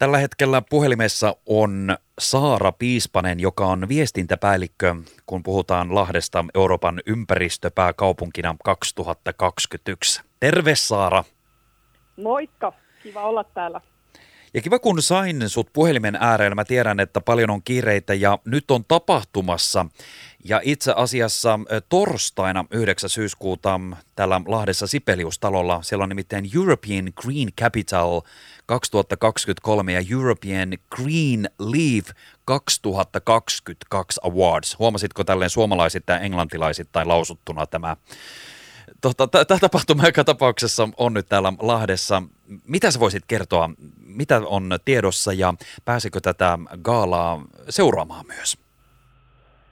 Tällä hetkellä puhelimessa on Saara Piispanen, joka on viestintäpäällikkö, kun puhutaan Lahdesta Euroopan ympäristöpääkaupunkina 2021. Terve Saara. Moikka, kiva olla täällä. Ja kiva kun sain sut puhelimen ääreen. Mä tiedän, että paljon on kiireitä ja nyt on tapahtumassa. Ja itse asiassa torstaina 9. syyskuuta täällä Lahdessa Sipeliustalolla, siellä on nimittäin European Green Capital 2023 ja European Green Leave 2022 Awards. Huomasitko tälleen suomalaisittain englantilaisittain lausuttuna tämä Tota, Tämä tapahtuma joka tapauksessa on nyt täällä Lahdessa. Mitä sä voisit kertoa, mitä on tiedossa ja pääsikö tätä gaalaa seuraamaan myös?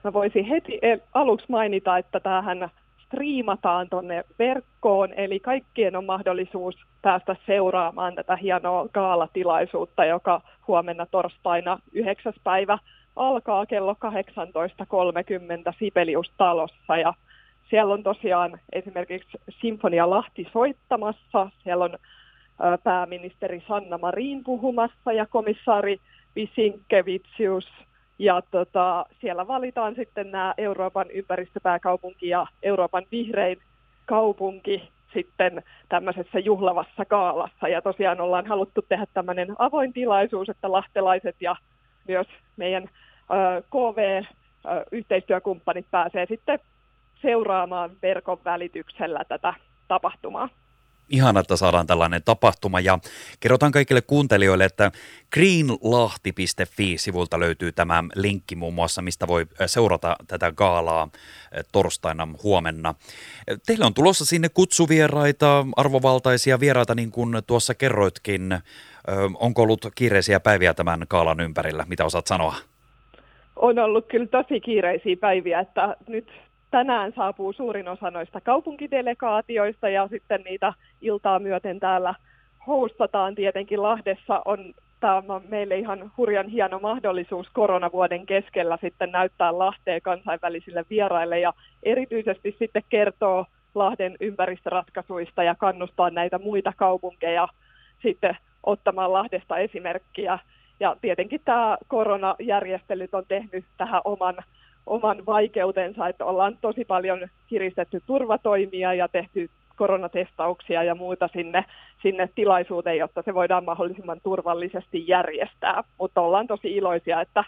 Mä voisin heti aluksi mainita, että tähän striimataan tuonne verkkoon, eli kaikkien on mahdollisuus päästä seuraamaan tätä hienoa gaalatilaisuutta, joka huomenna torstaina 9. päivä alkaa kello 18.30 Sibelius-talossa. Ja siellä on tosiaan esimerkiksi Sinfonia Lahti soittamassa, siellä on pääministeri Sanna Marin puhumassa ja komissaari Visinkevitsius. Ja tota, siellä valitaan sitten nämä Euroopan ympäristöpääkaupunki ja Euroopan vihrein kaupunki sitten tämmöisessä juhlavassa kaalassa. Ja tosiaan ollaan haluttu tehdä tämmöinen avoin tilaisuus, että lahtelaiset ja myös meidän KV-yhteistyökumppanit pääsee sitten seuraamaan verkon välityksellä tätä tapahtumaa. Ihana, että saadaan tällainen tapahtuma ja kerrotaan kaikille kuuntelijoille, että greenlahti.fi-sivulta löytyy tämä linkki muun muassa, mistä voi seurata tätä gaalaa torstaina huomenna. Teillä on tulossa sinne kutsuvieraita, arvovaltaisia vieraita, niin kuin tuossa kerroitkin. Onko ollut kiireisiä päiviä tämän gaalan ympärillä? Mitä osaat sanoa? On ollut kyllä tosi kiireisiä päiviä, että nyt tänään saapuu suurin osa noista kaupunkidelegaatioista ja sitten niitä iltaa myöten täällä hostataan tietenkin Lahdessa on tämä on meille ihan hurjan hieno mahdollisuus koronavuoden keskellä sitten näyttää Lahteen kansainvälisille vieraille ja erityisesti sitten kertoo Lahden ympäristöratkaisuista ja kannustaa näitä muita kaupunkeja sitten ottamaan Lahdesta esimerkkiä. Ja tietenkin tämä koronajärjestelyt on tehnyt tähän oman oman vaikeutensa, että ollaan tosi paljon kiristetty turvatoimia ja tehty koronatestauksia ja muuta sinne, sinne tilaisuuteen, jotta se voidaan mahdollisimman turvallisesti järjestää. Mutta ollaan tosi iloisia, että,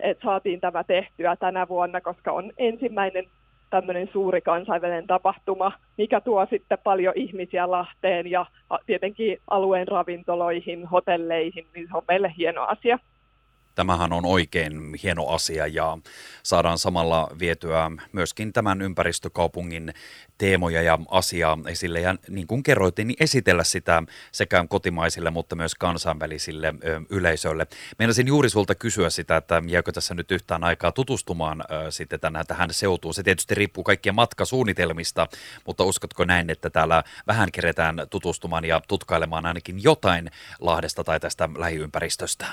että saatiin tämä tehtyä tänä vuonna, koska on ensimmäinen tämmöinen suuri kansainvälinen tapahtuma, mikä tuo sitten paljon ihmisiä Lahteen ja tietenkin alueen ravintoloihin, hotelleihin, niin se on meille hieno asia. Tämähän on oikein hieno asia ja saadaan samalla vietyä myöskin tämän ympäristökaupungin teemoja ja asiaa esille. Ja niin kuin kerroitin, niin esitellä sitä sekä kotimaisille, mutta myös kansainvälisille yleisöille. Meinasin juuri sulta kysyä sitä, että jääkö tässä nyt yhtään aikaa tutustumaan sitten tänään tähän seutuun. Se tietysti riippuu kaikkien matkasuunnitelmista, mutta uskotko näin, että täällä vähän keretään tutustumaan ja tutkailemaan ainakin jotain Lahdesta tai tästä lähiympäristöstä?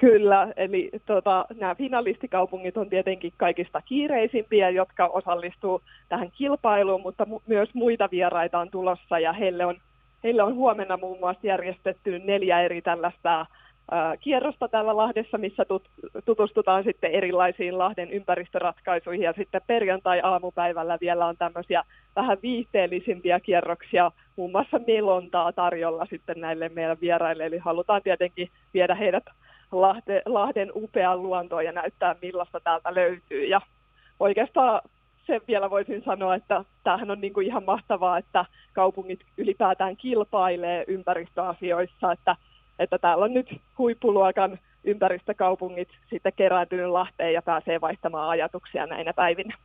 Kyllä, eli tota, nämä finalistikaupungit on tietenkin kaikista kiireisimpiä, jotka osallistuu tähän kilpailuun, mutta mu- myös muita vieraita on tulossa ja heille on, heille on huomenna muun muassa järjestetty neljä eri tällaista ää, kierrosta täällä Lahdessa, missä tut- tutustutaan sitten erilaisiin Lahden ympäristöratkaisuihin. Ja sitten perjantai-aamupäivällä vielä on tämmöisiä vähän viihteellisimpiä kierroksia, muun muassa melontaa tarjolla sitten näille meidän vieraille, eli halutaan tietenkin viedä heidät Lahde, Lahden upean luontoon ja näyttää millaista täältä löytyy. Ja oikeastaan sen vielä voisin sanoa, että tämähän on niin kuin ihan mahtavaa, että kaupungit ylipäätään kilpailee ympäristöasioissa, että, että täällä on nyt huippuluokan ympäristökaupungit sitten kerääntynyt Lahteen ja pääsee vaihtamaan ajatuksia näinä päivinä.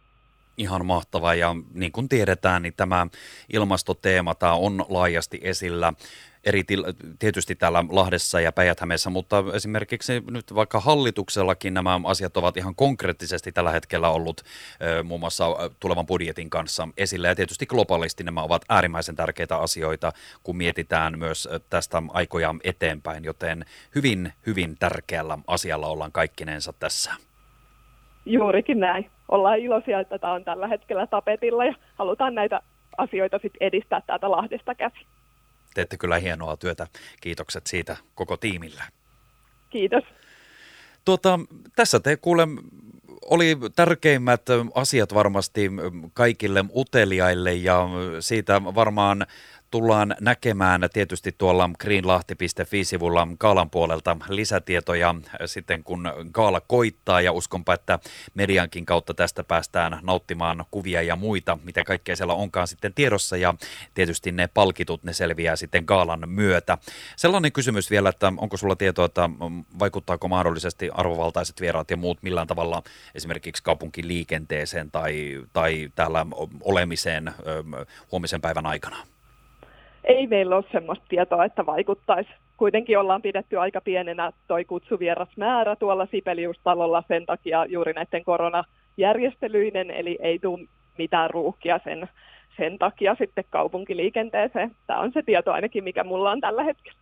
Ihan mahtavaa ja niin kuin tiedetään, niin tämä ilmastoteema tämä on laajasti esillä eri til- tietysti täällä Lahdessa ja päijät mutta esimerkiksi nyt vaikka hallituksellakin nämä asiat ovat ihan konkreettisesti tällä hetkellä ollut muun muassa tulevan budjetin kanssa esillä ja tietysti globaalisti nämä ovat äärimmäisen tärkeitä asioita, kun mietitään myös tästä aikoja eteenpäin, joten hyvin, hyvin tärkeällä asialla ollaan kaikkinensa tässä. Juurikin näin. Ollaan iloisia, että tämä on tällä hetkellä tapetilla ja halutaan näitä asioita sitten edistää täältä Lahdesta käsin teette kyllä hienoa työtä. Kiitokset siitä koko tiimille. Kiitos. Tuota, tässä te kuule oli tärkeimmät asiat varmasti kaikille uteliaille ja siitä varmaan tullaan näkemään tietysti tuolla greenlahti.fi-sivulla Kaalan puolelta lisätietoja sitten kun Kaala koittaa ja uskonpa, että mediankin kautta tästä päästään nauttimaan kuvia ja muita, mitä kaikkea siellä onkaan sitten tiedossa ja tietysti ne palkitut, ne selviää sitten Kaalan myötä. Sellainen kysymys vielä, että onko sulla tietoa, että vaikuttaako mahdollisesti arvovaltaiset vieraat ja muut millään tavalla esimerkiksi kaupunkiliikenteeseen tai, tai täällä olemiseen huomisen päivän aikana? Ei meillä ole sellaista tietoa, että vaikuttaisi. Kuitenkin ollaan pidetty aika pienenä toi kutsuvierasmäärä tuolla Sipeliustalolla sen takia juuri näiden koronajärjestelyinen, eli ei tule mitään ruuhkia sen, sen takia sitten kaupunkiliikenteeseen. Tämä on se tieto ainakin, mikä mulla on tällä hetkellä.